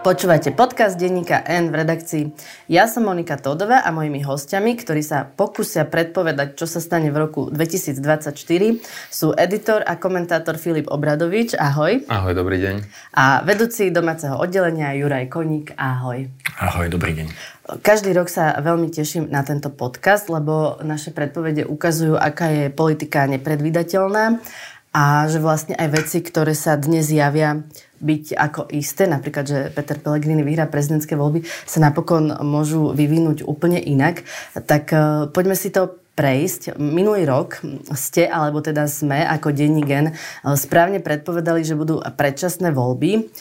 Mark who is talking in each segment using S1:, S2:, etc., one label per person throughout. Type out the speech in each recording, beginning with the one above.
S1: Počúvate podcast denníka N v redakcii. Ja som Monika Todová a mojimi hostiami, ktorí sa pokúsia predpovedať, čo sa stane v roku 2024, sú editor a komentátor Filip Obradovič. Ahoj.
S2: Ahoj, dobrý deň.
S1: A vedúci domáceho oddelenia Juraj Koník. Ahoj.
S2: Ahoj, dobrý deň.
S1: Každý rok sa veľmi teším na tento podcast, lebo naše predpovede ukazujú, aká je politika nepredvídateľná a že vlastne aj veci, ktoré sa dnes javia byť ako isté, napríklad, že Peter Pellegrini vyhrá prezidentské voľby, sa napokon môžu vyvinúť úplne inak. Tak uh, poďme si to prejsť. Minulý rok ste, alebo teda sme ako denní gen, správne predpovedali, že budú predčasné voľby,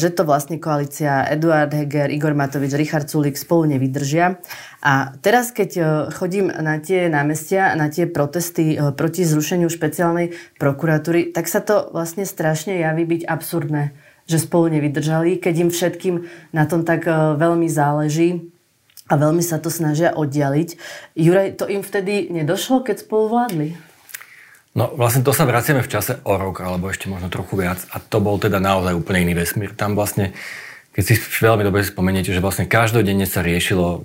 S1: že to vlastne koalícia Eduard Heger, Igor Matovič, Richard Sulik spolu nevydržia. A teraz, keď chodím na tie námestia, na tie protesty proti zrušeniu špeciálnej prokuratúry, tak sa to vlastne strašne javí byť absurdné, že spolu nevydržali, keď im všetkým na tom tak veľmi záleží a veľmi sa to snažia oddialiť. Juraj, to im vtedy nedošlo, keď spolu vládli?
S2: No vlastne to sa vraciame v čase o rok, alebo ešte možno trochu viac. A to bol teda naozaj úplne iný vesmír. Tam vlastne, keď si veľmi dobre spomeniete, že vlastne každodenne sa riešilo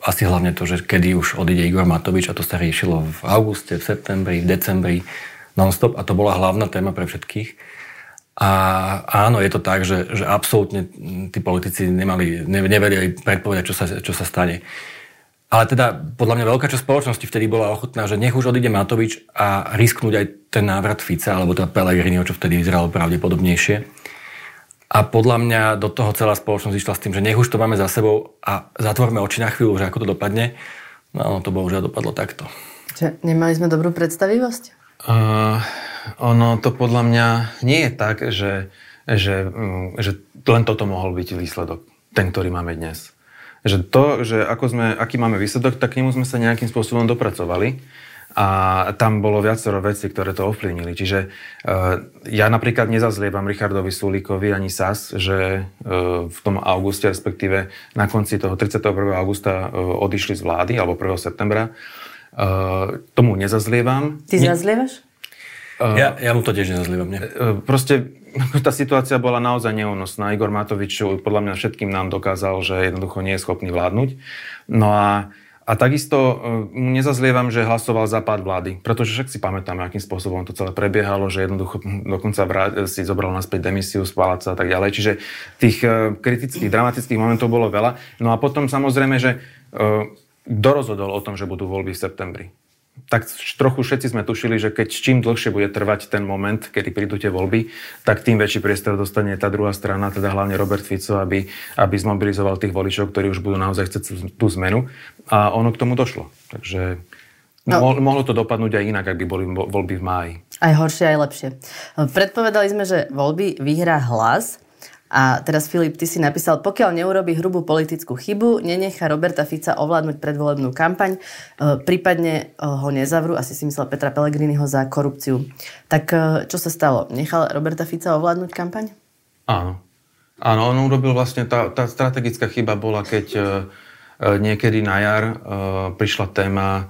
S2: asi hlavne to, že kedy už odíde Igor Matovič a to sa riešilo v auguste, v septembri, v decembri non-stop a to bola hlavná téma pre všetkých. A áno, je to tak, že, že absolútne tí politici nemali, nevedeli predpovedať, čo sa, čo sa stane. Ale teda podľa mňa veľká časť spoločnosti vtedy bola ochotná, že nech už odíde Matovič a risknúť aj ten návrat Fica, alebo teda Pellegriniho, čo vtedy vyzeralo pravdepodobnejšie. A podľa mňa do toho celá spoločnosť išla s tým, že nech už to máme za sebou a zatvorme oči na chvíľu, že ako to dopadne. No to bohužiaľ dopadlo takto.
S1: Čiže nemali sme dobrú predstavivosť?
S3: Uh, ono to podľa mňa nie je tak, že, že, mm, že len toto mohol byť výsledok, ten, ktorý máme dnes. Že to, že ako sme, aký máme výsledok, tak k nemu sme sa nejakým spôsobom dopracovali a tam bolo viacero vecí, ktoré to ovplyvnili. Čiže uh, ja napríklad nezazlievam Richardovi Sulíkovi ani SAS, že uh, v tom auguste, respektíve na konci toho 31. augusta uh, odišli z vlády, alebo 1. septembra. Uh, tomu nezazlievam.
S1: Ty zazlievaš?
S2: Uh, ja, ja mu to tiež nezazlievam, nie? Uh,
S3: proste tá situácia bola naozaj neúnosná. Igor Matovič podľa mňa všetkým nám dokázal, že jednoducho nie je schopný vládnuť. No a, a takisto mu nezazlievam, že hlasoval za pád vlády, pretože však si pamätáme, akým spôsobom to celé prebiehalo, že jednoducho dokonca vrát, si zobral naspäť demisiu z paláca a tak ďalej. Čiže tých kritických, dramatických momentov bolo veľa. No a potom samozrejme, že kto rozhodol o tom, že budú voľby v septembri? tak trochu všetci sme tušili, že keď čím dlhšie bude trvať ten moment, kedy prídu tie voľby, tak tým väčší priestor dostane tá druhá strana, teda hlavne Robert Fico, aby, aby zmobilizoval tých voličov, ktorí už budú naozaj chcieť tú zmenu. A ono k tomu došlo. Takže no. mohlo to dopadnúť aj inak, ak by boli voľby v máji.
S1: Aj horšie, aj lepšie. Predpovedali sme, že voľby vyhrá hlas. A teraz Filip, ty si napísal, pokiaľ neurobi hrubú politickú chybu, nenechá Roberta Fica ovládnuť predvolebnú kampaň, e, prípadne e, ho nezavrú, asi si myslel Petra Pellegriniho za korupciu. Tak e, čo sa stalo? Nechal Roberta Fica ovládnuť kampaň?
S3: Áno. Áno, on urobil vlastne, tá, tá strategická chyba bola, keď niekedy na jar prišla téma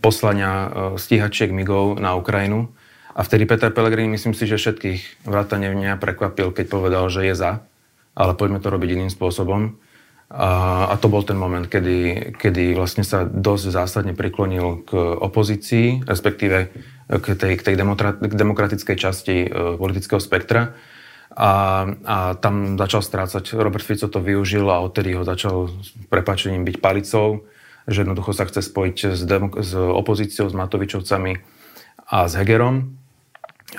S3: poslania stíhačiek MIGov na Ukrajinu a vtedy Peter Pellegrini, myslím si, že všetkých vrátane mňa prekvapil, keď povedal, že je za, ale poďme to robiť iným spôsobom. A, a to bol ten moment, kedy, kedy vlastne sa dosť zásadne priklonil k opozícii, respektíve k tej, k tej demokratickej časti e, politického spektra. A, a tam začal strácať, Robert Fico to využil a odtedy ho začal s prepačením byť palicou, že jednoducho sa chce spojiť s, demo, s opozíciou, s Matovičovcami a s Hegerom.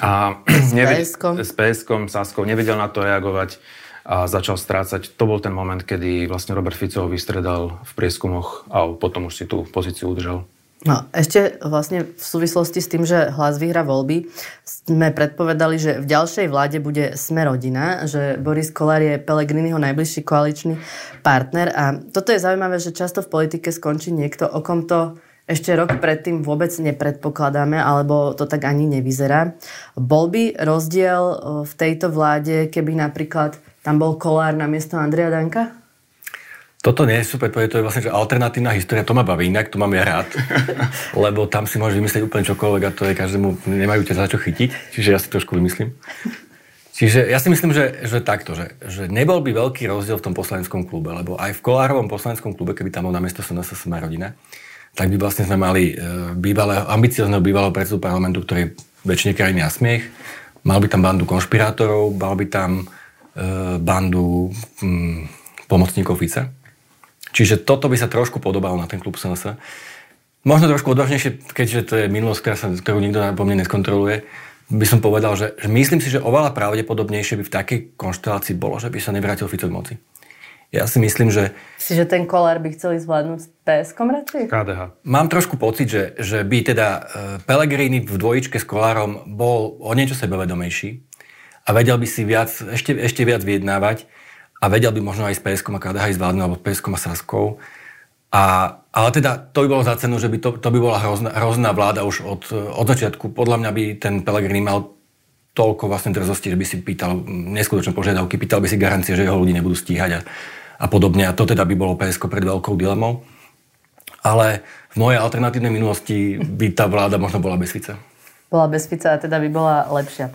S3: A
S1: s PSkom.
S3: S PSkom, Saskou nevedel na to reagovať a začal strácať. To bol ten moment, kedy vlastne Robert Fico ho vystredal v prieskumoch a potom už si tú pozíciu udržal.
S1: No, ešte vlastne v súvislosti s tým, že hlas vyhra voľby, sme predpovedali, že v ďalšej vláde bude Sme rodina, že Boris Kolár je Pelegriniho najbližší koaličný partner a toto je zaujímavé, že často v politike skončí niekto, o kom to ešte rok predtým vôbec nepredpokladáme, alebo to tak ani nevyzerá. Bol by rozdiel v tejto vláde, keby napríklad tam bol Kolár na miesto Andreja Danka?
S2: Toto nie je super, to je vlastne že alternatívna história, to ma baví inak, to mám ja rád, lebo tam si môžeš vymyslieť úplne čokoľvek a to je každému, nemajú ťa za čo chytiť, čiže ja si trošku vymyslím. Čiže ja si myslím, že, že takto, že, že nebol by veľký rozdiel v tom poslaneckom klube, lebo aj v Kolárovom poslaneckom klube, keby tam bol na miesto SNS sama rodina, tak by vlastne sme mali e, bývalého, ambiciozného bývalého predsedu parlamentu, ktorý väčšine krajiny na smiech, mal by tam bandu konšpirátorov, mal by tam e, bandu hm, pomocníkov Fica. Čiže toto by sa trošku podobalo na ten klub SNS. Možno trošku odvážnejšie, keďže to je minulosť, ktorá sa, ktorú nikto po mne neskontroluje, by som povedal, že, že myslím si, že oveľa pravdepodobnejšie by v takej konštelácii bolo, že by sa nevrátil Fico k moci. Ja si myslím, že...
S1: Si, že ten kolár by chceli zvládnuť s PSK radšej?
S3: KDH.
S2: Mám trošku pocit, že, že by teda uh, Pellegrini v dvojičke s kolárom bol o niečo sebevedomejší a vedel by si viac, ešte, ešte viac vyjednávať a vedel by možno aj s PSK a KDH zvládnuť, alebo PSK a Saskou a, ale teda to by bolo za cenu, že by to, to by bola hrozná, hrozná vláda už od, od začiatku. Podľa mňa by ten Pelegrini mal toľko vlastne drzosti, že by si pýtal neskutočné požiadavky, pýtal by si garancie, že jeho ľudí nebudú stíhať a, a podobne. A to teda by bolo PSK pred veľkou dilemou. Ale v mojej alternatívnej minulosti by tá vláda možno bola bez Fica.
S1: Bola bez Fica a teda by bola lepšia.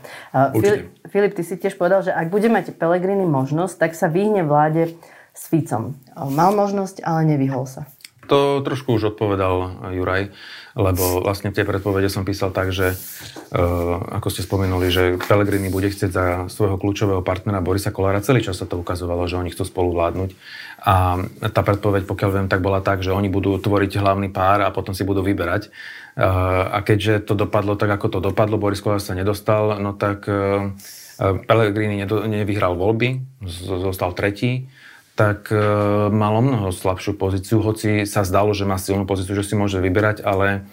S1: Filip, Filip, ty si tiež povedal, že ak bude mať Pelegrini možnosť, tak sa vyhne vláde s Ficom. Mal možnosť, ale nevyhol sa.
S3: To trošku už odpovedal Juraj, lebo vlastne v tej predpovede som písal tak, že uh, ako ste spomenuli, že Pellegrini bude chcieť za svojho kľúčového partnera Borisa Kolára. Celý čas sa to ukazovalo, že oni chcú spolu vládnuť. A tá predpoveď, pokiaľ viem, tak bola tak, že oni budú tvoriť hlavný pár a potom si budú vyberať. Uh, a keďže to dopadlo tak, ako to dopadlo, Boris Kolár sa nedostal, no tak uh, Pellegrini nevyhral voľby, zostal tretí tak e, mal mnoho slabšiu pozíciu, hoci sa zdalo, že má silnú pozíciu, že si môže vyberať, ale,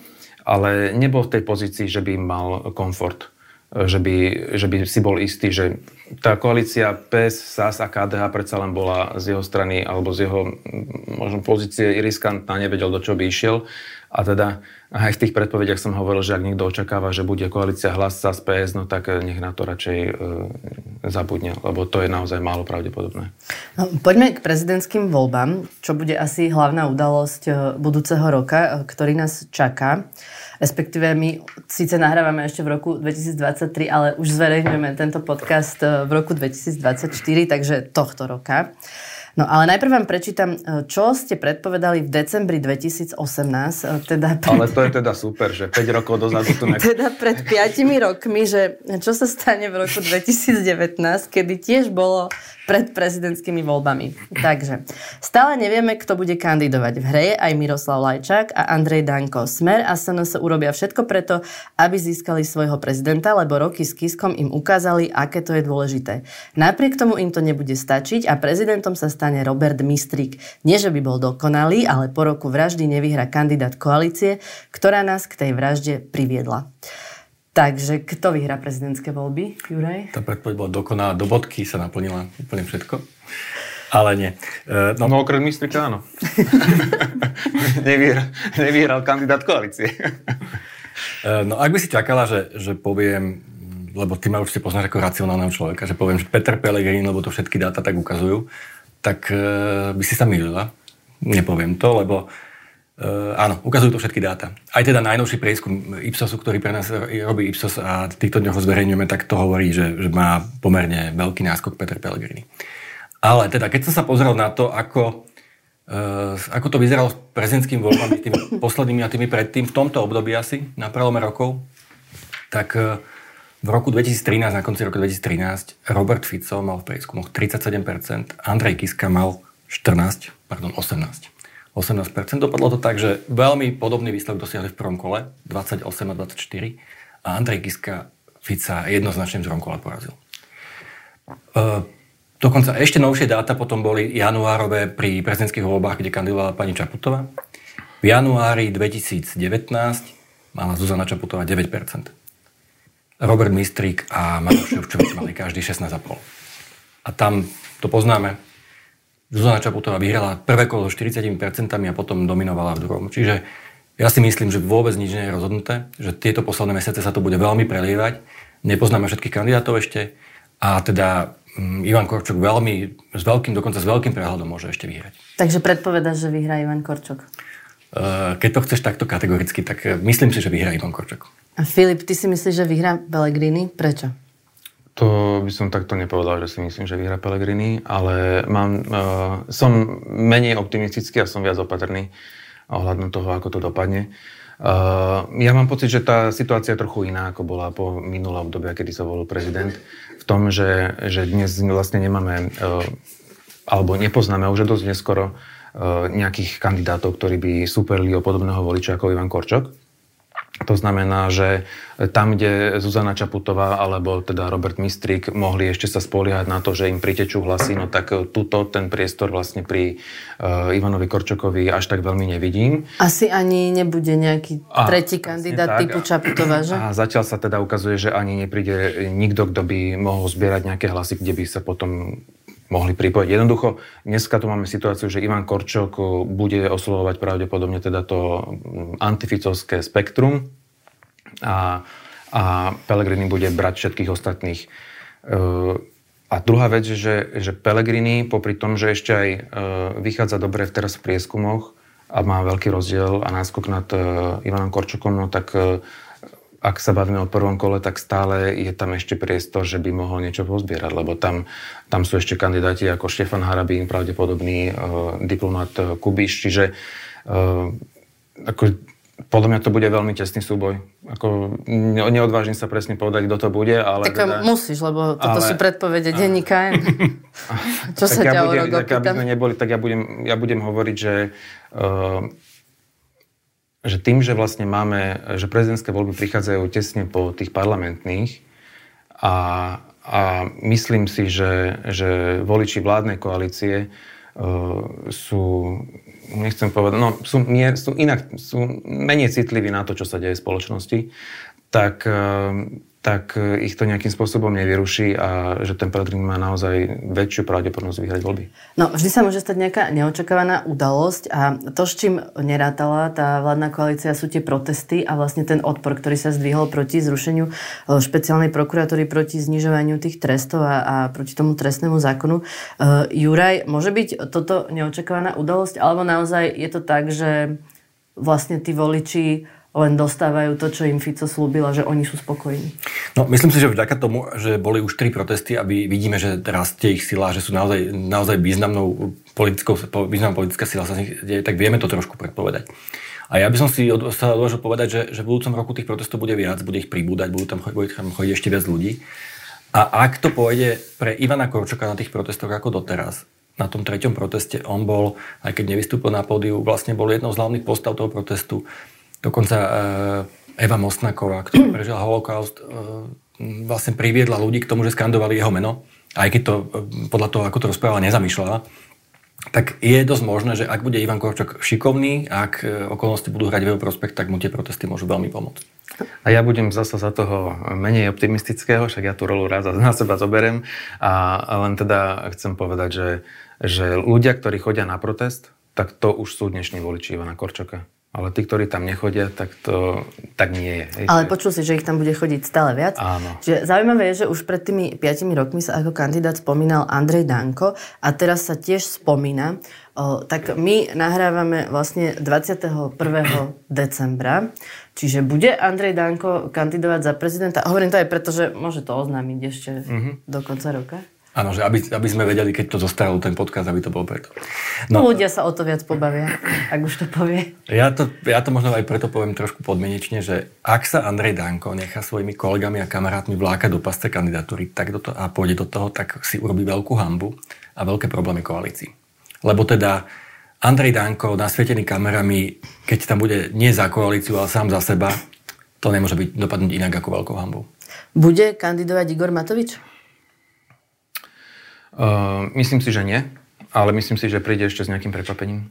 S3: ale nebol v tej pozícii, že by mal komfort, e, že by, že by si bol istý, že tá koalícia PES, SAS a KDH predsa len bola z jeho strany alebo z jeho možno pozície riskantná, nevedel, do čo by išiel. A teda aj v tých predpovediach som hovoril, že ak niekto očakáva, že bude koalícia hlas sa z PS, no tak nech na to radšej e, zabudne, lebo to je naozaj málo pravdepodobné.
S1: No, poďme k prezidentským voľbám, čo bude asi hlavná udalosť e, budúceho roka, ktorý nás čaká. Respektíve my síce nahrávame ešte v roku 2023, ale už zverejňujeme tento podcast v roku 2024, takže tohto roka. No ale najprv vám prečítam, e, čo ste predpovedali v decembri 2018. E, teda
S3: pred... Ale to je teda super, že 5 rokov dozadu tu... Ne...
S1: teda pred 5 rokmi, že čo sa stane v roku 2019, kedy tiež bolo pred prezidentskými voľbami. Takže, stále nevieme, kto bude kandidovať. V hre je aj Miroslav Lajčák a Andrej Danko. Smer a SNS urobia všetko preto, aby získali svojho prezidenta, lebo roky s Kiskom im ukázali, aké to je dôležité. Napriek tomu im to nebude stačiť a prezidentom sa stane Robert Mistrik. Nie, že by bol dokonalý, ale po roku vraždy nevyhra kandidát koalície, ktorá nás k tej vražde priviedla. Takže kto vyhrá prezidentské voľby, Juraj?
S2: Tá predpoveď bola dokonalá, do bodky sa naplnila úplne všetko. Ale nie.
S3: E, no, no okrem Mistrika áno. Nevyhral, nevyhral kandidát koalície.
S2: e, no ak by si čakala, že, že poviem, lebo ty ma určite poznáš ako racionálneho človeka, že poviem, že Peter Pellegrini, lebo to všetky dáta tak ukazujú, tak e, by si sa mýlila. Nepoviem to, lebo Uh, áno, ukazujú to všetky dáta. Aj teda najnovší prieskum Ipsosu, ktorý pre nás robí Ipsos a v týchto dňoch ho zverejňujeme, tak to hovorí, že, že má pomerne veľký náskok Peter Pellegrini. Ale teda, keď som sa pozrel na to, ako, uh, ako to vyzeralo s prezidentským voľbami, tými poslednými a tými predtým, v tomto období asi, na prelome rokov, tak uh, v roku 2013, na konci roku 2013, Robert Fico mal v prieskumoch 37%, Andrej Kiska mal 14, pardon, 18. 18%. Dopadlo to tak, že veľmi podobný výsledok dosiahli v prvom kole, 28 a 24. A Andrej Kiska Fica jednoznačne v druhom kole porazil. E, dokonca ešte novšie dáta potom boli januárové pri prezidentských voľbách, kde kandidovala pani Čaputová. V januári 2019 mala Zuzana Čaputová 9%. Robert Mistrík a Matúš Ševčovič mali každý 16,5%. A tam to poznáme, Zuzana Čaputová vyhrala prvé kolo so 40% a potom dominovala v druhom. Čiže ja si myslím, že vôbec nič nie je rozhodnuté, že tieto posledné mesiace sa to bude veľmi prelievať. Nepoznáme všetkých kandidátov ešte a teda um, Ivan Korčok veľmi, s veľkým, dokonca s veľkým prehľadom môže ešte vyhrať.
S1: Takže predpovedáš, že vyhrá Ivan Korčok?
S2: Uh, keď to chceš takto kategoricky, tak myslím si, že vyhrá Ivan Korčok.
S1: A Filip, ty si myslíš, že vyhrá Pellegrini? Prečo?
S3: To by som takto nepovedal, že si myslím, že vyhra Pellegrini, ale mám, uh, som menej optimistický a som viac opatrný ohľadom toho, ako to dopadne. Uh, ja mám pocit, že tá situácia je trochu iná, ako bola po minulom obdobia, kedy sa volil prezident. V tom, že, že dnes vlastne nemáme, uh, alebo nepoznáme už dosť neskoro uh, nejakých kandidátov, ktorí by superli o podobného voliča ako Ivan Korčok. To znamená, že tam, kde Zuzana Čaputová alebo teda Robert Mistrik mohli ešte sa spoliehať na to, že im pritečú hlasy, no tak tuto ten priestor vlastne pri uh, Ivanovi Korčokovi až tak veľmi nevidím.
S1: Asi ani nebude nejaký a, tretí kandidát typu Čaputová, že?
S3: A zatiaľ sa teda ukazuje, že ani nepríde nikto, kto by mohol zbierať nejaké hlasy, kde by sa potom mohli pripojiť. Jednoducho, dneska tu máme situáciu, že Ivan Korčok bude oslovovať pravdepodobne teda to mm, antificovské spektrum a, a Pellegrini bude brať všetkých ostatných. Eh, a druhá vec že, že Pellegrini, popri tom, že ešte aj eh, vychádza dobre teraz v prieskumoch a má veľký rozdiel a náskok nad Ivanom Korčokom, no tak ak sa bavíme o prvom kole, tak stále je tam ešte priestor, že by mohol niečo pozbierať, lebo tam, tam sú ešte kandidáti ako Štefan Harabín, pravdepodobný uh, diplomat uh, Kubiš, čiže uh, ako, podľa mňa to bude veľmi tesný súboj. Ako, ne, neodvážim sa presne povedať, kto to bude, ale...
S1: Tak teda, musíš, lebo toto ale, sú predpovede denníka. Čo sa ja ťa budem, o rok tak, aby sme
S3: neboli, tak ja budem, ja budem hovoriť, že uh, že tým, že vlastne máme, že prezidentské voľby prichádzajú tesne po tých parlamentných a, a myslím si, že, že voliči vládnej koalície uh, sú, nechcem povedať, no sú, nie, sú inak, sú menej citliví na to, čo sa deje v spoločnosti, tak uh, tak e, ich to nejakým spôsobom nevyruší a že ten Pellegrini má naozaj väčšiu pravdepodobnosť vyhrať voľby.
S1: No, vždy sa môže stať nejaká neočakávaná udalosť a to, s čím nerátala tá vládna koalícia, sú tie protesty a vlastne ten odpor, ktorý sa zdvihol proti zrušeniu e, špeciálnej prokuratúry, proti znižovaniu tých trestov a, a proti tomu trestnému zákonu. Uh, Juraj, môže byť toto neočakávaná udalosť, alebo naozaj je to tak, že vlastne tí voliči len dostávajú to, čo im Fico slúbila, že oni sú spokojní.
S2: No, myslím si, že vďaka tomu, že boli už tri protesty a vidíme, že rastie ich sila, že sú naozaj, naozaj významnou politickou, významná politická sila sa z nich deje, tak vieme to trošku predpovedať. A ja by som si od, sa odložil povedať, že, že v budúcom roku tých protestov bude viac, bude ich pribúdať, budú tam chodiť, tam chodiť ešte viac ľudí. A ak to pôjde pre Ivana Korčoka na tých protestoch ako doteraz, na tom treťom proteste on bol, aj keď nevystúpil na pódiu, vlastne bol jednou z hlavných postav toho protestu Dokonca eh, Eva Mosnaková, ktorá prežila holokaust, eh, vlastne priviedla ľudí k tomu, že skandovali jeho meno. Aj keď to eh, podľa toho, ako to rozprávala, nezamýšľala. Tak je dosť možné, že ak bude Ivan Korčok šikovný, ak okolnosti budú hrať v jeho prospekt, tak mu tie protesty môžu veľmi pomôcť.
S3: A ja budem zase za toho menej optimistického, však ja tú rolu raz na seba zoberiem. A len teda chcem povedať, že, že ľudia, ktorí chodia na protest, tak to už sú dnešní voliči Ivana Korčoka. Ale tí, ktorí tam nechodia, tak to tak nie je.
S1: Hej, Ale počul si, že ich tam bude chodiť stále viac.
S3: Áno.
S1: Čiže zaujímavé je, že už pred tými 5 rokmi sa ako kandidát spomínal Andrej Danko a teraz sa tiež spomína. O, tak my nahrávame vlastne 21. decembra. Čiže bude Andrej Danko kandidovať za prezidenta? Hovorím to aj preto, že môže to oznámiť ešte mm-hmm. do konca roka.
S2: Áno, že aby, aby sme vedeli, keď to zostalo ten podcast, aby to bol preto.
S1: No, ľudia sa o to viac pobavia, ak už to povie.
S2: Ja to, ja to možno aj preto poviem trošku podmienečne, že ak sa Andrej Danko nechá svojimi kolegami a kamarátmi vlákať do pasce kandidatúry tak do to, a pôjde do toho, tak si urobí veľkú hambu a veľké problémy koalícii. Lebo teda Andrej Danko, nasvietený kamerami, keď tam bude nie za koalíciu, ale sám za seba, to nemôže byť dopadnúť inak ako veľkou hambu.
S1: Bude kandidovať Igor Matovič?
S3: Uh, myslím si, že nie, ale myslím si, že príde ešte s nejakým prekvapením.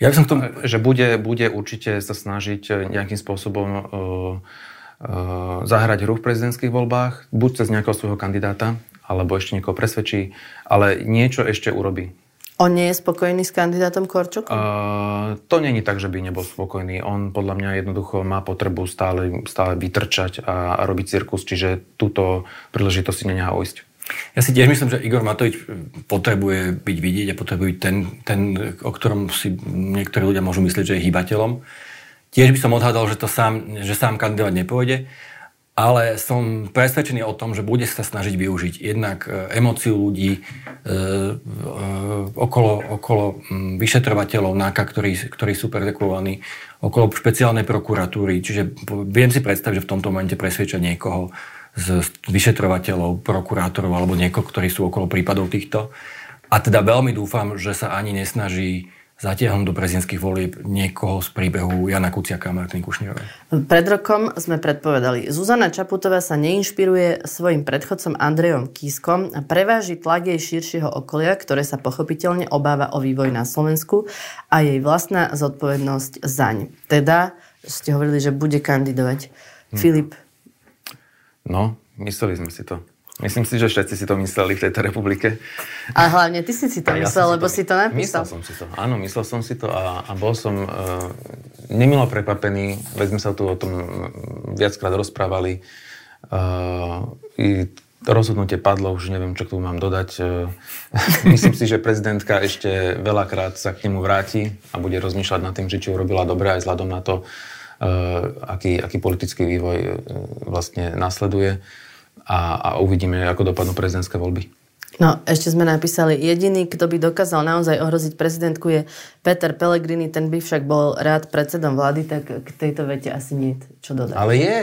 S2: Ja by som k tomu...
S3: Že bude, bude určite sa snažiť nejakým spôsobom uh, uh, zahrať hru v prezidentských voľbách, buď cez nejakého svojho kandidáta, alebo ešte niekoho presvedčí, ale niečo ešte urobí.
S1: On nie je spokojný s kandidátom Korčokom?
S3: Uh, to není tak, že by nebol spokojný. On podľa mňa jednoducho má potrebu stále, stále vytrčať a, a robiť cirkus, čiže túto príležitosť si nenechá ujsť.
S2: Ja si tiež myslím, že Igor Matovič potrebuje byť vidieť a potrebuje byť ten, ten, o ktorom si niektorí ľudia môžu myslieť, že je hýbateľom. Tiež by som odhadal, že, to sám, že sám kandidovať nepôjde. ale som presvedčený o tom, že bude sa snažiť využiť jednak e, emóciu ľudí e, e, okolo, okolo vyšetrovateľov NAKA, ktorí, ktorí sú predekovaní, okolo špeciálnej prokuratúry. Čiže viem si predstaviť, že v tomto momente presvedča niekoho z vyšetrovateľov, prokurátorov alebo niekoho, ktorí sú okolo prípadov týchto. A teda veľmi dúfam, že sa ani nesnaží zatiahnuť do prezidentských volieb niekoho z príbehu Jana Kuciaka a Martiny Kušnírovej.
S1: Pred rokom sme predpovedali, Zuzana Čaputová sa neinšpiruje svojim predchodcom Andrejom Kískom a preváži tlak jej širšieho okolia, ktoré sa pochopiteľne obáva o vývoj na Slovensku a jej vlastná zodpovednosť zaň. Teda ste hovorili, že bude kandidovať. Hm. Filip.
S3: No, mysleli sme si to. Myslím si, že všetci si to mysleli v tejto republike.
S1: A hlavne ty si si to ja myslel, lebo to, si to napísal.
S3: Myslel som si to, áno, myslel som si to a, a bol som uh, nemilo prekvapený, veď sme sa tu o tom viackrát rozprávali. Uh, i rozhodnutie padlo, už neviem, čo k tomu mám dodať. Uh, myslím si, že prezidentka ešte veľakrát sa k nemu vráti a bude rozmýšľať nad tým, že či urobila dobre aj vzhľadom na to, aký, aký politický vývoj uh, vlastne nasleduje a, a uvidíme, ako dopadnú prezidentské voľby.
S1: No, ešte sme napísali, jediný, kto by dokázal naozaj ohroziť prezidentku je Peter Pellegrini, ten by však bol rád predsedom vlády, tak k tejto vete asi nie čo dodať.
S3: Ale je,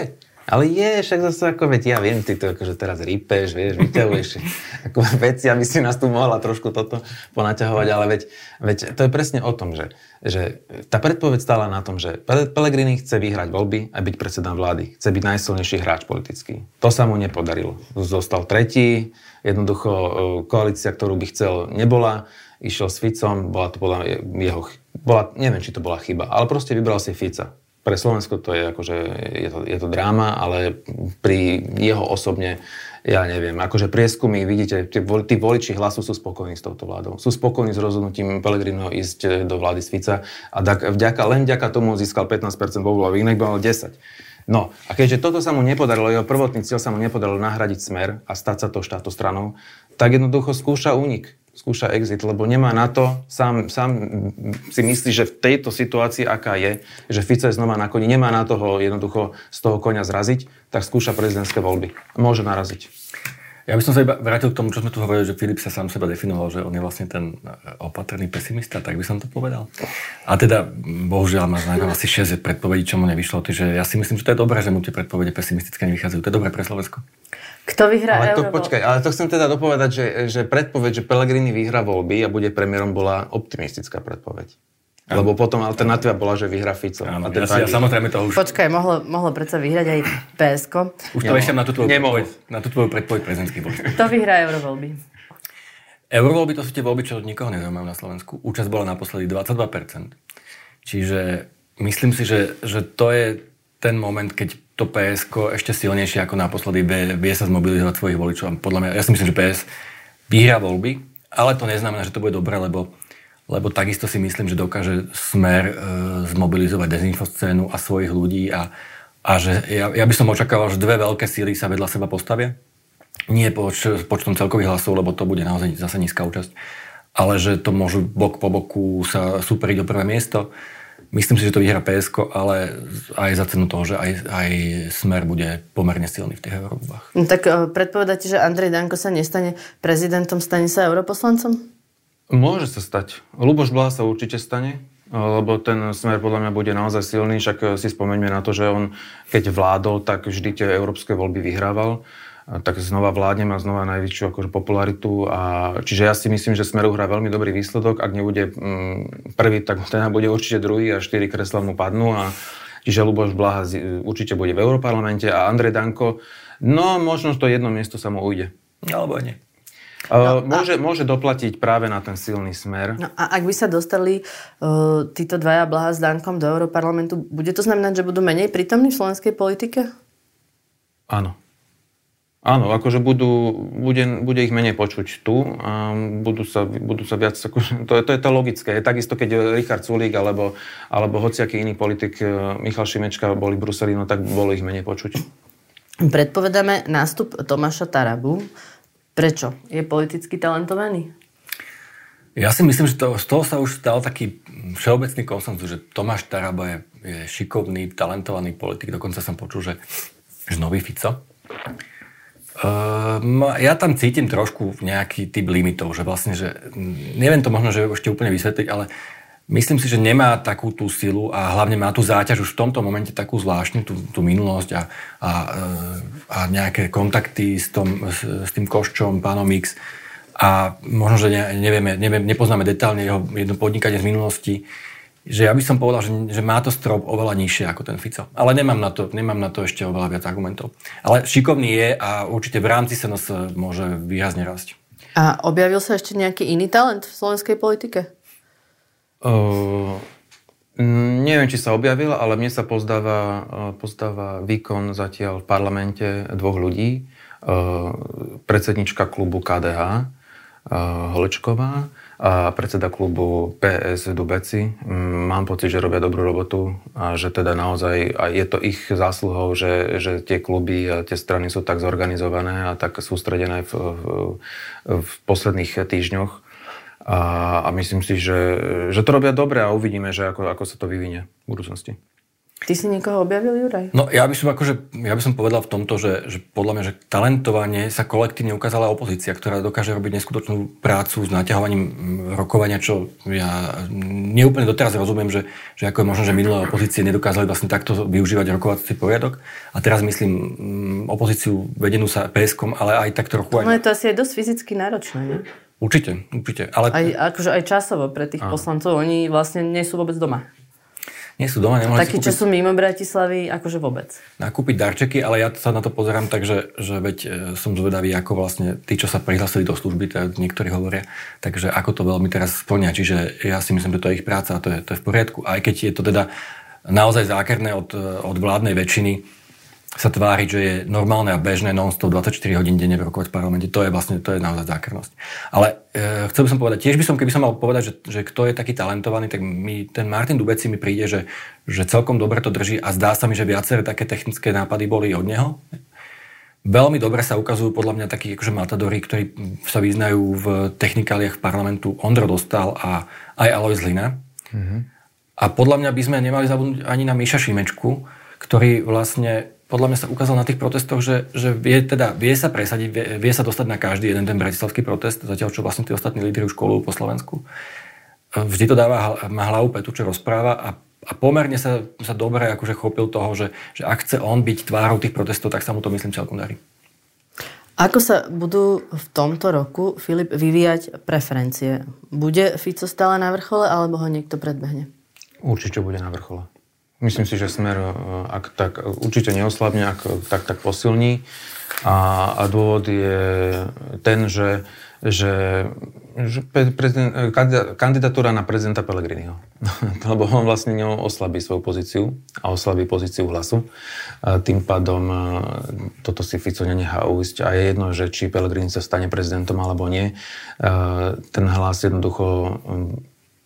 S3: ale je, však zase ako, veď ja viem, ty to akože teraz rýpeš, vieš, vyťahuješ ako veci, aby si nás tu mohla trošku toto ponaťahovať, ale veď, veď to je presne o tom, že, že tá predpoveď stála na tom, že Pelegrini chce vyhrať voľby a byť predsedom vlády. Chce byť najsilnejší hráč politický. To sa mu nepodarilo. Zostal tretí, jednoducho e, koalícia, ktorú by chcel, nebola. Išiel s Ficom, bola to podľa jeho, bola, neviem, či to bola chyba, ale proste vybral si Fica pre Slovensko to je akože, je to, je to dráma, ale pri jeho osobne, ja neviem, akože prieskumy, vidíte, tí, tí voliči hlasu sú spokojní s touto vládou. Sú spokojní s rozhodnutím Pelegrino ísť do vlády Svica a tak vďaka, len vďaka tomu získal 15% vo voľbách, inak mal 10. No a keďže toto sa mu nepodarilo, jeho prvotný cieľ sa mu nepodarilo nahradiť smer a stať sa to štáto stranou, tak jednoducho skúša únik skúša exit, lebo nemá na to, sám, sám si myslí, že v tejto situácii, aká je, že Fico je znova na koni, nemá na toho jednoducho z toho konia zraziť, tak skúša prezidentské voľby. Môže naraziť.
S2: Ja by som sa iba vrátil k tomu, čo sme tu hovorili, že Filip sa sám seba definoval, že on je vlastne ten opatrný pesimista, tak by som to povedal. A teda, bohužiaľ, máš najmä asi 6 predpovedí, čo mu nevyšlo. Takže ja si myslím, že to je dobré, že mu tie predpovede pesimistické nevychádzajú. To je dobré pre Slovensko.
S1: Kto vyhrá
S3: ale to, počkaj, ale to chcem teda dopovedať, že, že predpoveď, že Pellegrini vyhrá voľby a bude premiérom, bola optimistická predpoveď. Ano. Lebo potom alternatíva bola, že vyhrá Fico.
S2: Áno, ja, ja, samozrejme to už...
S1: Počkaj, mohlo, mohlo predsa vyhrať aj PSK.
S2: Už to ešte na tú tvoju predpoveď, na tú tvoju predpoveď prezidentských voľby.
S1: Kto vyhrá eurovoľby?
S2: Eurovoľby to sú tie voľby, čo nikoho nezaujímajú na Slovensku. Účasť bola naposledy 22%. Čiže myslím si, že, že to je ten moment, keď to PSK ešte silnejšie ako naposledy vie, vie sa zmobilizovať svojich voličov. Podľa mňa, ja si myslím, že PS vyhrá voľby, ale to neznamená, že to bude dobré, lebo, lebo takisto si myslím, že dokáže smer e, zmobilizovať dezinfoscénu a svojich ľudí a, a že ja, ja by som očakával, že dve veľké síly sa vedľa seba postavia. Nie poč, počtom celkových hlasov, lebo to bude naozaj zase nízka účasť, ale že to môžu bok po boku sa superiť o prvé miesto Myslím si, že to vyhrá PSK, ale aj za cenu toho, že aj, aj Smer bude pomerne silný v tých eurovoľbách.
S1: No, tak e, predpovedáte, že Andrej Danko sa nestane prezidentom, stane sa europoslancom?
S3: Môže sa stať. Luboš Blaha sa určite stane, lebo ten smer podľa mňa bude naozaj silný, však e, si spomeňme na to, že on keď vládol, tak vždy tie európske voľby vyhrával tak znova vládne má znova najväčšiu akože popularitu. A, čiže ja si myslím, že Smer uhrá veľmi dobrý výsledok. Ak nebude mm, prvý, tak ten bude určite druhý a štyri kresla mu padnú. A, čiže Luboš Blaha určite bude v Európarlamente a Andrej Danko, no možno to jedno miesto sa mu ujde.
S2: Alebo nie.
S3: No, môže, a... môže doplatiť práve na ten silný smer.
S1: No a ak by sa dostali uh, títo dvaja Blaha s Dankom do Európarlamentu, bude to znamenať, že budú menej prítomní v slovenskej politike?
S3: Áno. Áno, akože budú, bude, bude ich menej počuť tu a budú sa, budú sa viac, akože, to, je, to je to logické. Je takisto, keď Richard Sulík alebo, alebo hociaký iný politik e, Michal Šimečka boli v Bruseli, no tak bolo ich menej počuť.
S1: Predpovedáme nástup Tomáša Tarabu. Prečo? Je politicky talentovaný?
S2: Ja si myslím, že to, z toho sa už stal taký všeobecný konsenzus, že Tomáš Taraba je, je šikovný, talentovaný politik. Dokonca som počul, že že nový Fico. Uh, ja tam cítim trošku nejaký typ limitov, že vlastne, že neviem to možno, že ešte úplne vysvetliť, ale myslím si, že nemá takú tú silu a hlavne má tú záťaž už v tomto momente takú zvláštnu, tú, tú minulosť a, a, a nejaké kontakty s, tom, s, s tým Koščom, pánom X. A možno, že ne, nevieme, nevieme, nepoznáme detálne jeho jedno podnikanie z minulosti, že ja by som povedal, že, že má to strop oveľa nižšie ako ten Fico. Ale nemám na to, nemám na to ešte oveľa viac argumentov. Ale šikovný je a určite v rámci SNS môže výrazne rásť.
S1: A objavil sa ešte nejaký iný talent v slovenskej politike?
S3: Uh, neviem, či sa objavil, ale mne sa pozdáva, pozdáva výkon zatiaľ v parlamente dvoch ľudí. Uh, predsednička klubu KDH, uh, Holečková a predseda klubu PS Dubeci. Mm, mám pocit, že robia dobrú robotu a že teda naozaj a je to ich zásluhou, že, že tie kluby a tie strany sú tak zorganizované a tak sústredené v, v, v posledných týždňoch. A, a myslím si, že, že to robia dobre a uvidíme, že ako, ako sa to vyvinie v budúcnosti.
S1: Ty si niekoho objavil, Juraj?
S2: No ja by som, akože, ja by som povedal v tomto, že, že podľa mňa, že talentovanie sa kolektívne ukázala opozícia, ktorá dokáže robiť neskutočnú prácu s naťahovaním rokovania, čo ja neúplne doteraz rozumiem, že, že ako je možno, že minulé opozície nedokázali vlastne takto využívať rokovací poriadok. A teraz myslím opozíciu vedenú sa PSK, ale aj tak trochu... Aj...
S1: No je to asi aj dosť fyzicky náročné, nie?
S2: Určite, určite. Ale...
S1: Aj, akože aj časovo pre tých Aha. poslancov, oni vlastne nie sú vôbec doma
S2: nie sú doma, nemohli
S1: Takí, čo sú mimo Bratislavy, akože vôbec.
S2: Nakúpiť darčeky, ale ja sa na to pozerám tak, že, že veď e, som zvedavý, ako vlastne tí, čo sa prihlásili do služby, tak niektorí hovoria, takže ako to veľmi teraz splňa. Čiže ja si myslím, že to je ich práca a to je, to je v poriadku. Aj keď je to teda naozaj zákerné od, od vládnej väčšiny, sa tváriť, že je normálne a bežné non-stop 24 hodín denne rokovať v parlamente. To je vlastne, to je naozaj zákernosť. Ale e, chcel by som povedať, tiež by som, keby som mal povedať, že, že kto je taký talentovaný, tak mi, ten Martin Dubeci mi príde, že, že celkom dobre to drží a zdá sa mi, že viaceré také technické nápady boli od neho. Veľmi dobre sa ukazujú podľa mňa takí akože matadori, ktorí sa vyznajú v technikáliach parlamentu. Ondro Dostal a aj Alois Lina. Mm-hmm. A podľa mňa by sme nemali zabudnúť ani na Miša Šimečku, ktorý vlastne podľa mňa sa ukázal na tých protestoch, že, že vie, teda, vie sa presadiť, vie, vie sa dostať na každý jeden ten bratislavský protest, zatiaľ čo vlastne tí ostatní lídry už školu po Slovensku. Vždy to dáva, má hlavu petu, čo rozpráva a, a pomerne sa, sa dobre akože chopil toho, že, že ak chce on byť tvárou tých protestov, tak sa mu to myslím celkom darí.
S1: Ako sa budú v tomto roku, Filip, vyvíjať preferencie? Bude Fico stále na vrchole, alebo ho niekto predbehne?
S3: Určite bude na vrchole. Myslím si, že smer e, ak tak určite neoslabne, ak tak, tak posilní. A, a dôvod je ten, že, že, že prezident, kandidatúra na prezidenta Pellegriniho. Lebo on vlastne oslabí svoju pozíciu a oslabí pozíciu hlasu. A tým pádom e, toto si Fico nenechá ujsť. A je jedno, že či Pellegrini sa stane prezidentom alebo nie. E, ten hlas jednoducho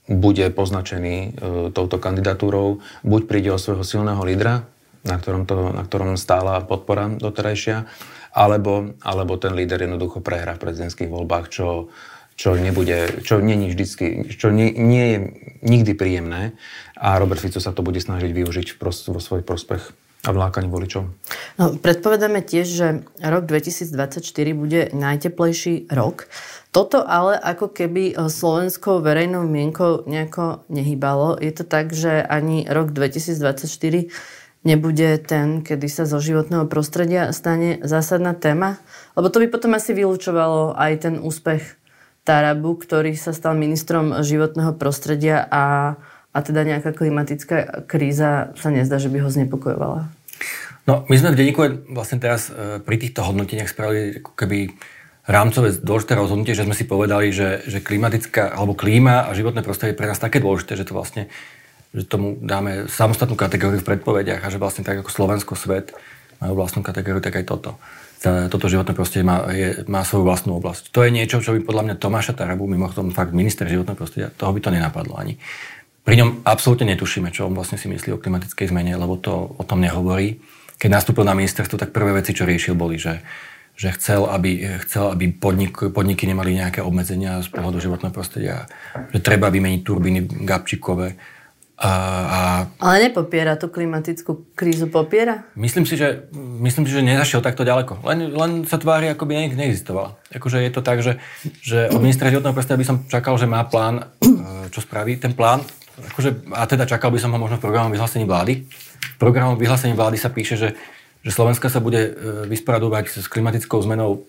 S3: bude poznačený e, touto kandidatúrou, buď príde o svojho silného lídra, na ktorom, to, na ktorom stála podpora doterajšia, alebo, alebo ten líder jednoducho prehrá v prezidentských voľbách, čo, čo nebude, čo nie, vždycky, čo nie, nie je nikdy príjemné. A Robert Fico sa to bude snažiť využiť vo svoj prospech a vlákaní voličov.
S1: No, predpovedáme tiež, že rok 2024 bude najteplejší rok. Toto ale ako keby e, slovenskou verejnou mienkou nejako nehybalo. Je to tak, že ani rok 2024 nebude ten, kedy sa zo životného prostredia stane zásadná téma? Lebo to by potom asi vylúčovalo aj ten úspech Tarabu, ktorý sa stal ministrom životného prostredia a, a teda nejaká klimatická kríza sa nezdá, že by ho znepokojovala.
S2: No, my sme v denníku vlastne teraz e, pri týchto hodnoteniach spravili ako keby rámcové dôležité rozhodnutie, že sme si povedali, že, že klimatická alebo klíma a životné prostredie je pre nás také dôležité, že to vlastne že tomu dáme samostatnú kategóriu v predpovediach a že vlastne tak ako Slovensko, svet majú vlastnú kategóriu, tak aj toto. Toto životné prostredie má, je, má svoju vlastnú oblasť. To je niečo, čo by podľa mňa Tomáša Tarabu, mimochodom fakt minister životného prostredia, toho by to nenapadlo ani. Pri ňom absolútne netušíme, čo on vlastne si myslí o klimatickej zmene, lebo to o tom nehovorí. Keď nastúpil na ministerstvo, tak prvé veci, čo riešil, boli, že že chcel, aby, chcel, aby podnik, podniky nemali nejaké obmedzenia z pohľadu životného prostredia, že treba vymeniť turbíny gabčíkové.
S1: A, a... Ale nepopiera tú klimatickú krízu, popiera?
S2: Myslím si, že, myslím si, že nezašiel takto ďaleko. Len, len sa tvári, ako by neexistovala. Akože je to tak, že, že od ministra životného prostredia by som čakal, že má plán, e, čo spraví. Ten plán, akože, a teda čakal by som ho možno v programom vyhlásení vlády. V programom vyhlásení vlády sa píše, že, že Slovenska sa bude e, vysporadovať s klimatickou zmenou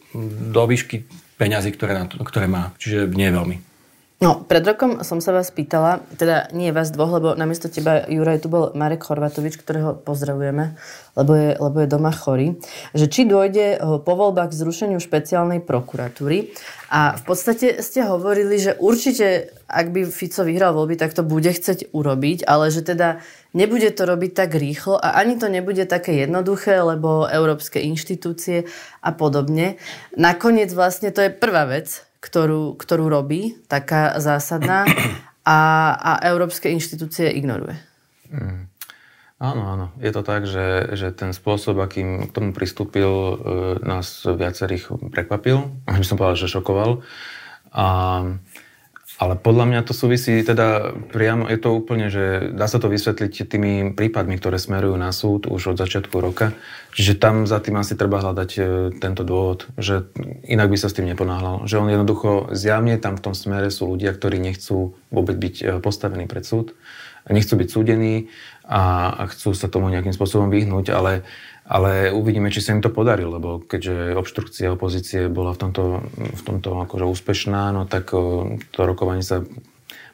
S2: do výšky peňazí, ktoré, na to, ktoré má. Čiže nie veľmi.
S1: No, pred rokom som sa vás pýtala, teda nie vás dvoch, lebo namiesto teba, Juraj, tu bol Marek Chorvatovič, ktorého pozdravujeme, lebo je, lebo je doma chorý, že či dôjde eh, po voľbách k zrušeniu špeciálnej prokuratúry. A v podstate ste hovorili, že určite, ak by Fico vyhral voľby, tak to bude chceť urobiť, ale že teda nebude to robiť tak rýchlo a ani to nebude také jednoduché, lebo európske inštitúcie a podobne. Nakoniec vlastne to je prvá vec, ktorú, ktorú robí, taká zásadná, a, a európske inštitúcie ignoruje. Mm.
S3: Áno, áno. Je to tak, že, že ten spôsob, akým k tomu pristúpil, e, nás viacerých prekvapil. By som povedal, že šokoval. A ale podľa mňa to súvisí teda priamo, je to úplne, že dá sa to vysvetliť tými prípadmi, ktoré smerujú na súd už od začiatku roka. Čiže tam za tým asi treba hľadať e, tento dôvod, že inak by sa s tým neponáhľal. Že on jednoducho zjavne tam v tom smere sú ľudia, ktorí nechcú vôbec byť e, postavení pred súd, nechcú byť súdení a, chcú sa tomu nejakým spôsobom vyhnúť, ale ale uvidíme, či sa im to podarí, lebo keďže obštrukcia opozície bola v tomto, v tomto akože úspešná, no tak to rokovanie sa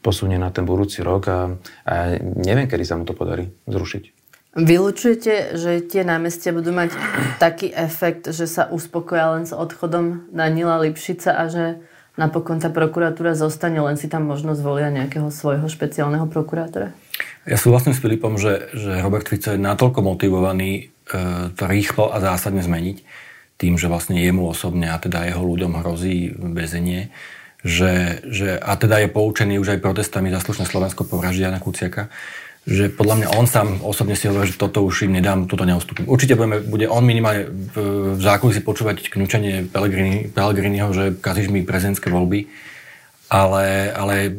S3: posunie na ten budúci rok a, a neviem, kedy sa mu to podarí zrušiť.
S1: Vylučujete, že tie námestia budú mať taký efekt, že sa uspokoja len s odchodom Danila Lipšica a že napokon tá prokuratúra zostane, len si tam možno zvolia nejakého svojho špeciálneho prokurátora?
S2: Ja súhlasím s Filipom, že, že Robert Fico je natoľko motivovaný to rýchlo a zásadne zmeniť tým, že vlastne jemu osobne a teda jeho ľuďom hrozí väzenie, že, že, a teda je poučený už aj protestami za slušné Slovensko povraždia na Kuciaka, že podľa mňa on sám osobne si hovorí, že toto už im nedám, toto neustúpim. Určite budeme, bude on minimálne v, v zákulisí počúvať kňučenie Pellegrini, Pellegriniho, že kazíš mi prezidentské voľby, ale, ale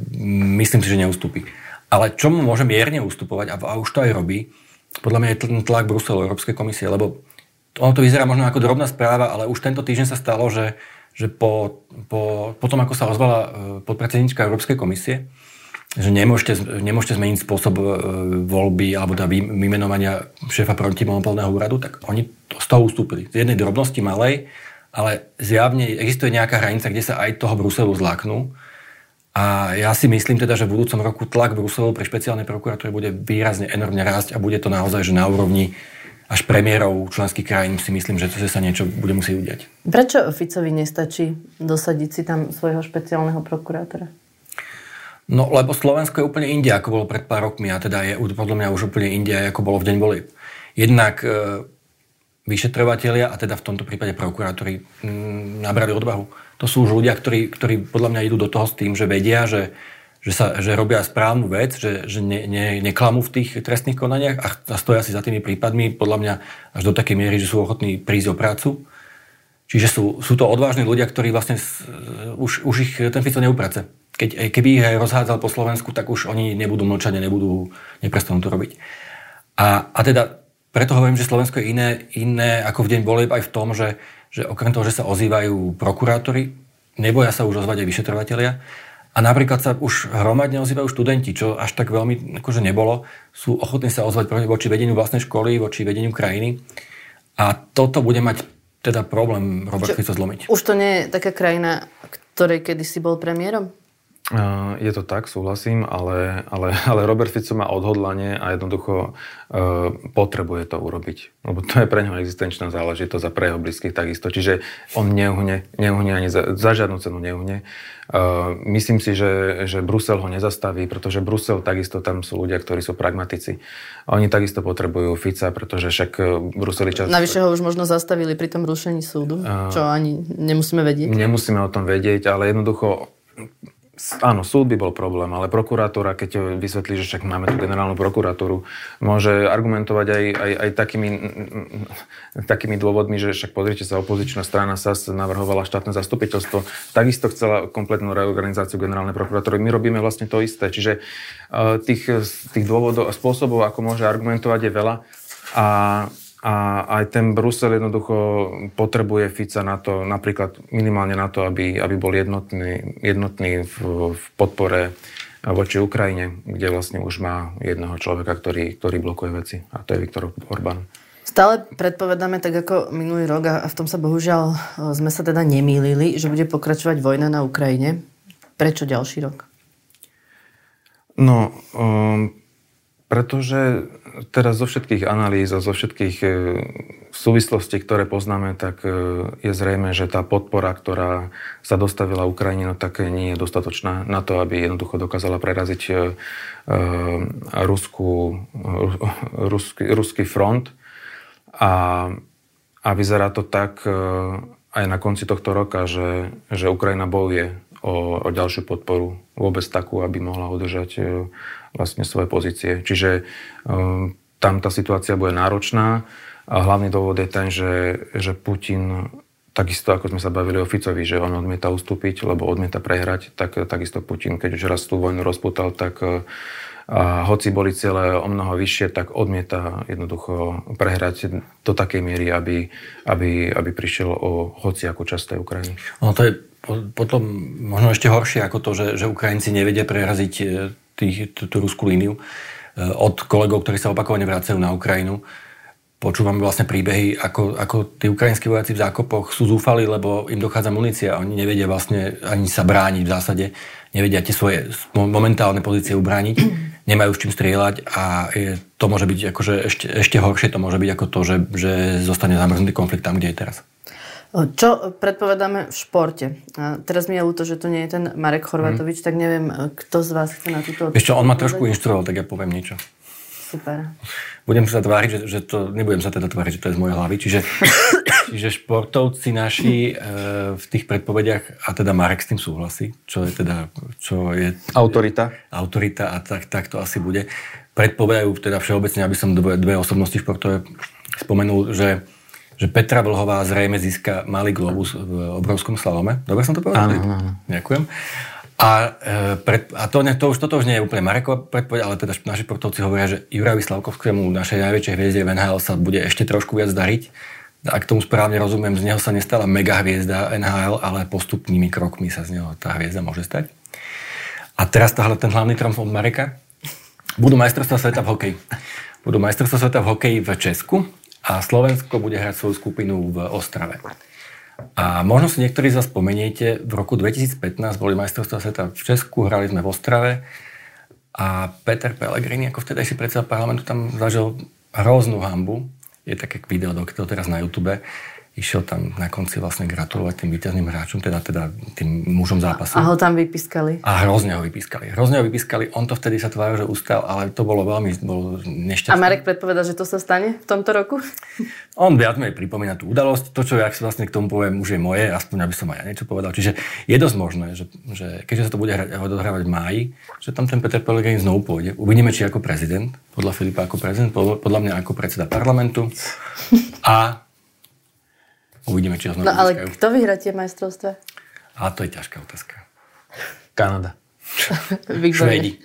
S2: myslím si, že neustúpi. Ale čo mu môže mierne ustupovať, a, a už to aj robí, podľa mňa je ten tlak Bruselu, Európskej komisie, lebo ono to vyzerá možno ako drobná správa, ale už tento týždeň sa stalo, že, že po, po, po tom, ako sa ozvala e, podpredsednička Európskej komisie, že nemôžete, nemôžete zmeniť spôsob e, voľby alebo teda vymenovania šéfa protimonopolného úradu, tak oni to z toho ustúpili. Z jednej drobnosti malej, ale zjavne existuje nejaká hranica, kde sa aj toho Bruselu zláknú a ja si myslím teda, že v budúcom roku tlak Bruselu pre špeciálne prokuratúry bude výrazne enormne rásť a bude to naozaj, že na úrovni až premiérov členských krajín si myslím, že to sa niečo bude musieť udiať.
S1: Prečo Ficovi nestačí dosadiť si tam svojho špeciálneho prokurátora?
S2: No, lebo Slovensko je úplne inde, ako bolo pred pár rokmi a teda je podľa mňa už úplne inde, ako bolo v deň volieb. Jednak e, vyšetrovatelia a teda v tomto prípade prokurátori nabrali odvahu to sú už ľudia, ktorí, ktorí podľa mňa idú do toho s tým, že vedia, že, že, sa, že robia správnu vec, že, že ne, ne, neklamú v tých trestných konaniach a, a stoja si za tými prípadmi, podľa mňa až do takej miery, že sú ochotní prísť o prácu. Čiže sú, sú to odvážni ľudia, ktorí vlastne už, už ich ten Fico neuprace. Keď, keby ich rozhádzal po Slovensku, tak už oni nebudú mlčať a nebudú, neprestanú to robiť. A, a teda preto hovorím, že Slovensko je iné, iné ako v deň volieb aj v tom, že, že okrem toho, že sa ozývajú prokurátori, neboja sa už ozvať aj vyšetrovateľia. A napríklad sa už hromadne ozývajú študenti, čo až tak veľmi akože nebolo. Sú ochotní sa ozvať voči vedeniu vlastnej školy, voči vedeniu krajiny. A toto bude mať teda problém Robert Fico zlomiť.
S1: Už to nie je taká krajina, ktorej kedysi bol premiérom?
S3: Je to tak, súhlasím, ale, ale, ale Robert Fico má odhodlanie a jednoducho uh, potrebuje to urobiť. Lebo to je pre neho existenčná záležitosť a pre jeho blízkych takisto. Čiže on neuhne, neuhne ani za, za žiadnu cenu neuhne. Uh, myslím si, že, že Brusel ho nezastaví, pretože Brusel takisto tam sú ľudia, ktorí sú pragmatici. Oni takisto potrebujú Fica, pretože však Bruseli čas...
S1: Navyše ho už možno zastavili pri tom rušení súdu, uh, čo ani nemusíme vedieť.
S3: Nemusíme o tom vedieť, ale jednoducho Áno, súd by bol problém, ale prokurátora, keď vysvetlí, že však máme tu generálnu prokuratúru, môže argumentovať aj, aj, aj takými, takými dôvodmi, že však pozrite sa, opozičná strana SAS navrhovala štátne zastupiteľstvo, takisto chcela kompletnú reorganizáciu generálnej prokuratúry. My robíme vlastne to isté, čiže uh, tých, tých dôvodov a spôsobov, ako môže argumentovať, je veľa. A a aj ten Brusel jednoducho potrebuje Fica na to, napríklad minimálne na to, aby, aby bol jednotný, jednotný v, v podpore voči Ukrajine, kde vlastne už má jedného človeka, ktorý, ktorý blokuje veci. A to je Viktor Orbán.
S1: Stále predpovedáme tak ako minulý rok a v tom sa bohužiaľ e, sme sa teda nemýlili, že bude pokračovať vojna na Ukrajine. Prečo ďalší rok?
S3: No, um, pretože teraz zo všetkých analýz a zo všetkých e, súvislostí, ktoré poznáme, tak e, je zrejme, že tá podpora, ktorá sa dostavila Ukrajine, no tak nie je dostatočná na to, aby jednoducho dokázala preraziť e, ruskú, ruský, ruský front. A, a vyzerá to tak aj na konci tohto roka, že, že Ukrajina bojuje o, o ďalšiu podporu, vôbec takú, aby mohla udržať vlastne svoje pozície. Čiže um, tam tá situácia bude náročná a hlavný dôvod je ten, že, že Putin takisto ako sme sa bavili o Ficovi, že on odmieta ustúpiť, lebo odmieta prehrať, tak takisto Putin, keď už raz tú vojnu rozputal, tak a hoci boli ciele o mnoho vyššie, tak odmieta jednoducho prehrať do takej miery, aby, aby, aby prišiel o hociakú časť tej Ukrajiny.
S2: No to je potom možno ešte horšie ako to, že, že Ukrajinci nevedia preraziť tých, tú, tú ruskú líniu e, od kolegov, ktorí sa opakovane vracajú na Ukrajinu. Počúvame vlastne príbehy, ako, ako tí ukrajinskí vojaci v zákopoch sú zúfali, lebo im dochádza munícia. Oni nevedia vlastne ani sa brániť v zásade. Nevedia tie svoje momentálne pozície ubrániť. Nemajú s čím strieľať a je, to môže byť akože ešte, ešte horšie to môže byť ako to, že, že zostane zamrznutý konflikt tam, kde je teraz.
S1: Čo predpovedáme v športe? A teraz mi je ľúto, že to nie je ten Marek Chorvatovič, mm. tak neviem, kto z vás chce na túto
S2: Ešte on ma trošku inštruoval, tak ja poviem niečo.
S1: Super.
S2: Budem sa tváriť, že, že to, nebudem sa teda tváriť, že to je z mojej hlavy. Čiže, čiže športovci naši e, v tých predpovediach, a teda Marek s tým súhlasí, čo je teda, čo je...
S3: Autorita.
S2: Autorita a tak, tak to asi bude. Predpovedajú teda všeobecne, aby som dve, dve osobnosti športové spomenul, že že Petra Vlhová zrejme získa malý globus v obrovskom slalome. Dobre som to povedal?
S3: Áno, áno.
S2: Ďakujem. A, e, pred, a to, to, už, toto už nie je úplne Marekova predpoveď, ale teda naši športovci hovoria, že Jurajovi Slavkovskému, našej najväčšej hviezde v NHL, sa bude ešte trošku viac dariť. Ak tomu správne rozumiem, z neho sa nestala mega hviezda NHL, ale postupnými krokmi sa z neho tá hviezda môže stať. A teraz tahle ten hlavný tromf od Mareka. Budú majstrovstvá sveta v hokeji. Budú majstrovstvá sveta v hokeji v Česku a Slovensko bude hrať svoju skupinu v Ostrave. A možno si niektorí z vás spomeniete, v roku 2015 boli majstrovstvá sveta v Česku, hrali sme v Ostrave a Peter Pellegrini ako vtedajší predseda parlamentu tam zažil hroznú hambu. Je také video to teraz na YouTube išiel tam na konci vlastne gratulovať tým víťazným hráčom, teda, teda tým mužom zápasu.
S1: A ho tam vypískali.
S2: A hrozne ho vypískali. Hrozne ho vypískali. On to vtedy sa tváril, že ustal, ale to bolo veľmi bolo nešťastné.
S1: A Marek predpovedal, že to sa stane v tomto roku?
S2: On viac menej pripomína tú udalosť. To, čo ja si vlastne k tomu poviem, už je moje, aspoň aby som aj ja niečo povedal. Čiže je dosť možné, že, že keďže sa to bude odohrávať v máji, že tam ten Peter Pellegrini znovu pôjde. Uvidíme, či ako prezident, podľa Filipa ako prezident, podľa mňa ako predseda parlamentu. A Uvidíme, či ho
S1: znovu No ale získajú. kto vyhrá tie majstrovstvá?
S2: A to je ťažká otázka.
S3: Kanada.
S2: Švédi.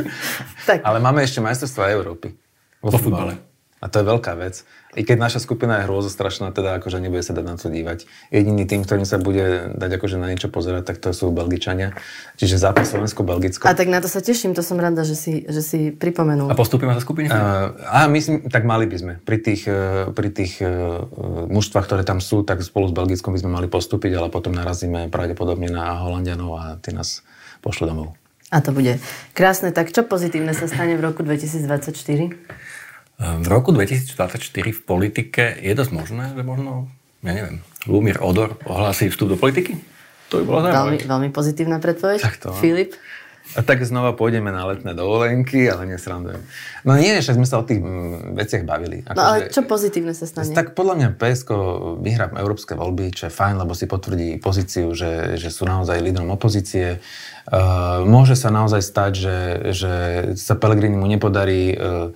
S3: tak. Ale máme ešte majstrovstvá Európy.
S2: Vo, vo futbale.
S3: A to je veľká vec. I keď naša skupina je hrôzostrašná, teda akože nebude sa dať na to dívať. Jediný tým, ktorým sa bude dať akože na niečo pozerať, tak to sú Belgičania. Čiže zápas Slovensko-Belgicko.
S1: A tak na to sa teším, to som rada, že si, že si pripomenul.
S2: A postupíme sa skupine? Uh,
S3: a myslím, tak mali by sme. Pri tých, uh, pri tých uh, mužstvách, ktoré tam sú, tak spolu s Belgickom by sme mali postúpiť, ale potom narazíme pravdepodobne na Holandianov a tí nás pošlo domov.
S1: A to bude krásne. Tak čo pozitívne sa stane v roku 2024?
S2: V roku 2024 v politike je dosť možné, že možno, ja neviem, Lumír Odor ohlási vstup do politiky? To by bolo
S1: Veľmi, veľmi pozitívna predpoveď. Tak to. Filip?
S3: A tak znova pôjdeme na letné dovolenky, ale nesrandujem. No nie, však sme sa o tých mm, veciach bavili.
S1: Ako no ale že, čo pozitívne sa stane?
S3: Tak podľa mňa PSK vyhrá európske voľby, čo je fajn, lebo si potvrdí pozíciu, že, že sú naozaj lídrom opozície. Uh, môže sa naozaj stať, že, že sa Pelegrini mu nepodarí uh,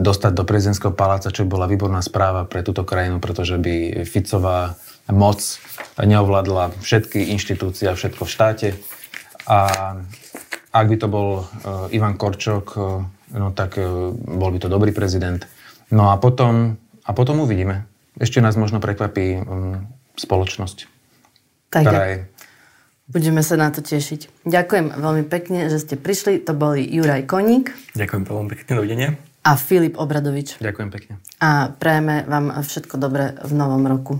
S3: dostať do prezidentského paláca, čo by bola výborná správa pre túto krajinu, pretože by Ficová moc neovládla všetky inštitúcie a všetko v štáte. A ak by to bol uh, Ivan Korčok, uh, no tak bol by to dobrý prezident. No a potom, a potom uvidíme. Ešte nás možno prekvapí um, spoločnosť.
S1: Tak ktorá je... Budeme sa na to tešiť. Ďakujem veľmi pekne, že ste prišli. To boli Juraj Koník.
S2: Ďakujem veľmi pekne, dovidenia.
S1: A Filip Obradovič.
S3: Ďakujem pekne.
S1: A prajeme vám všetko dobré v novom roku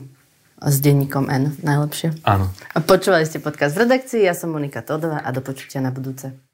S1: s denníkom N najlepšie.
S3: Áno.
S1: Počúvali ste podcast v redakcii, ja som Monika Todová a do počutia na budúce.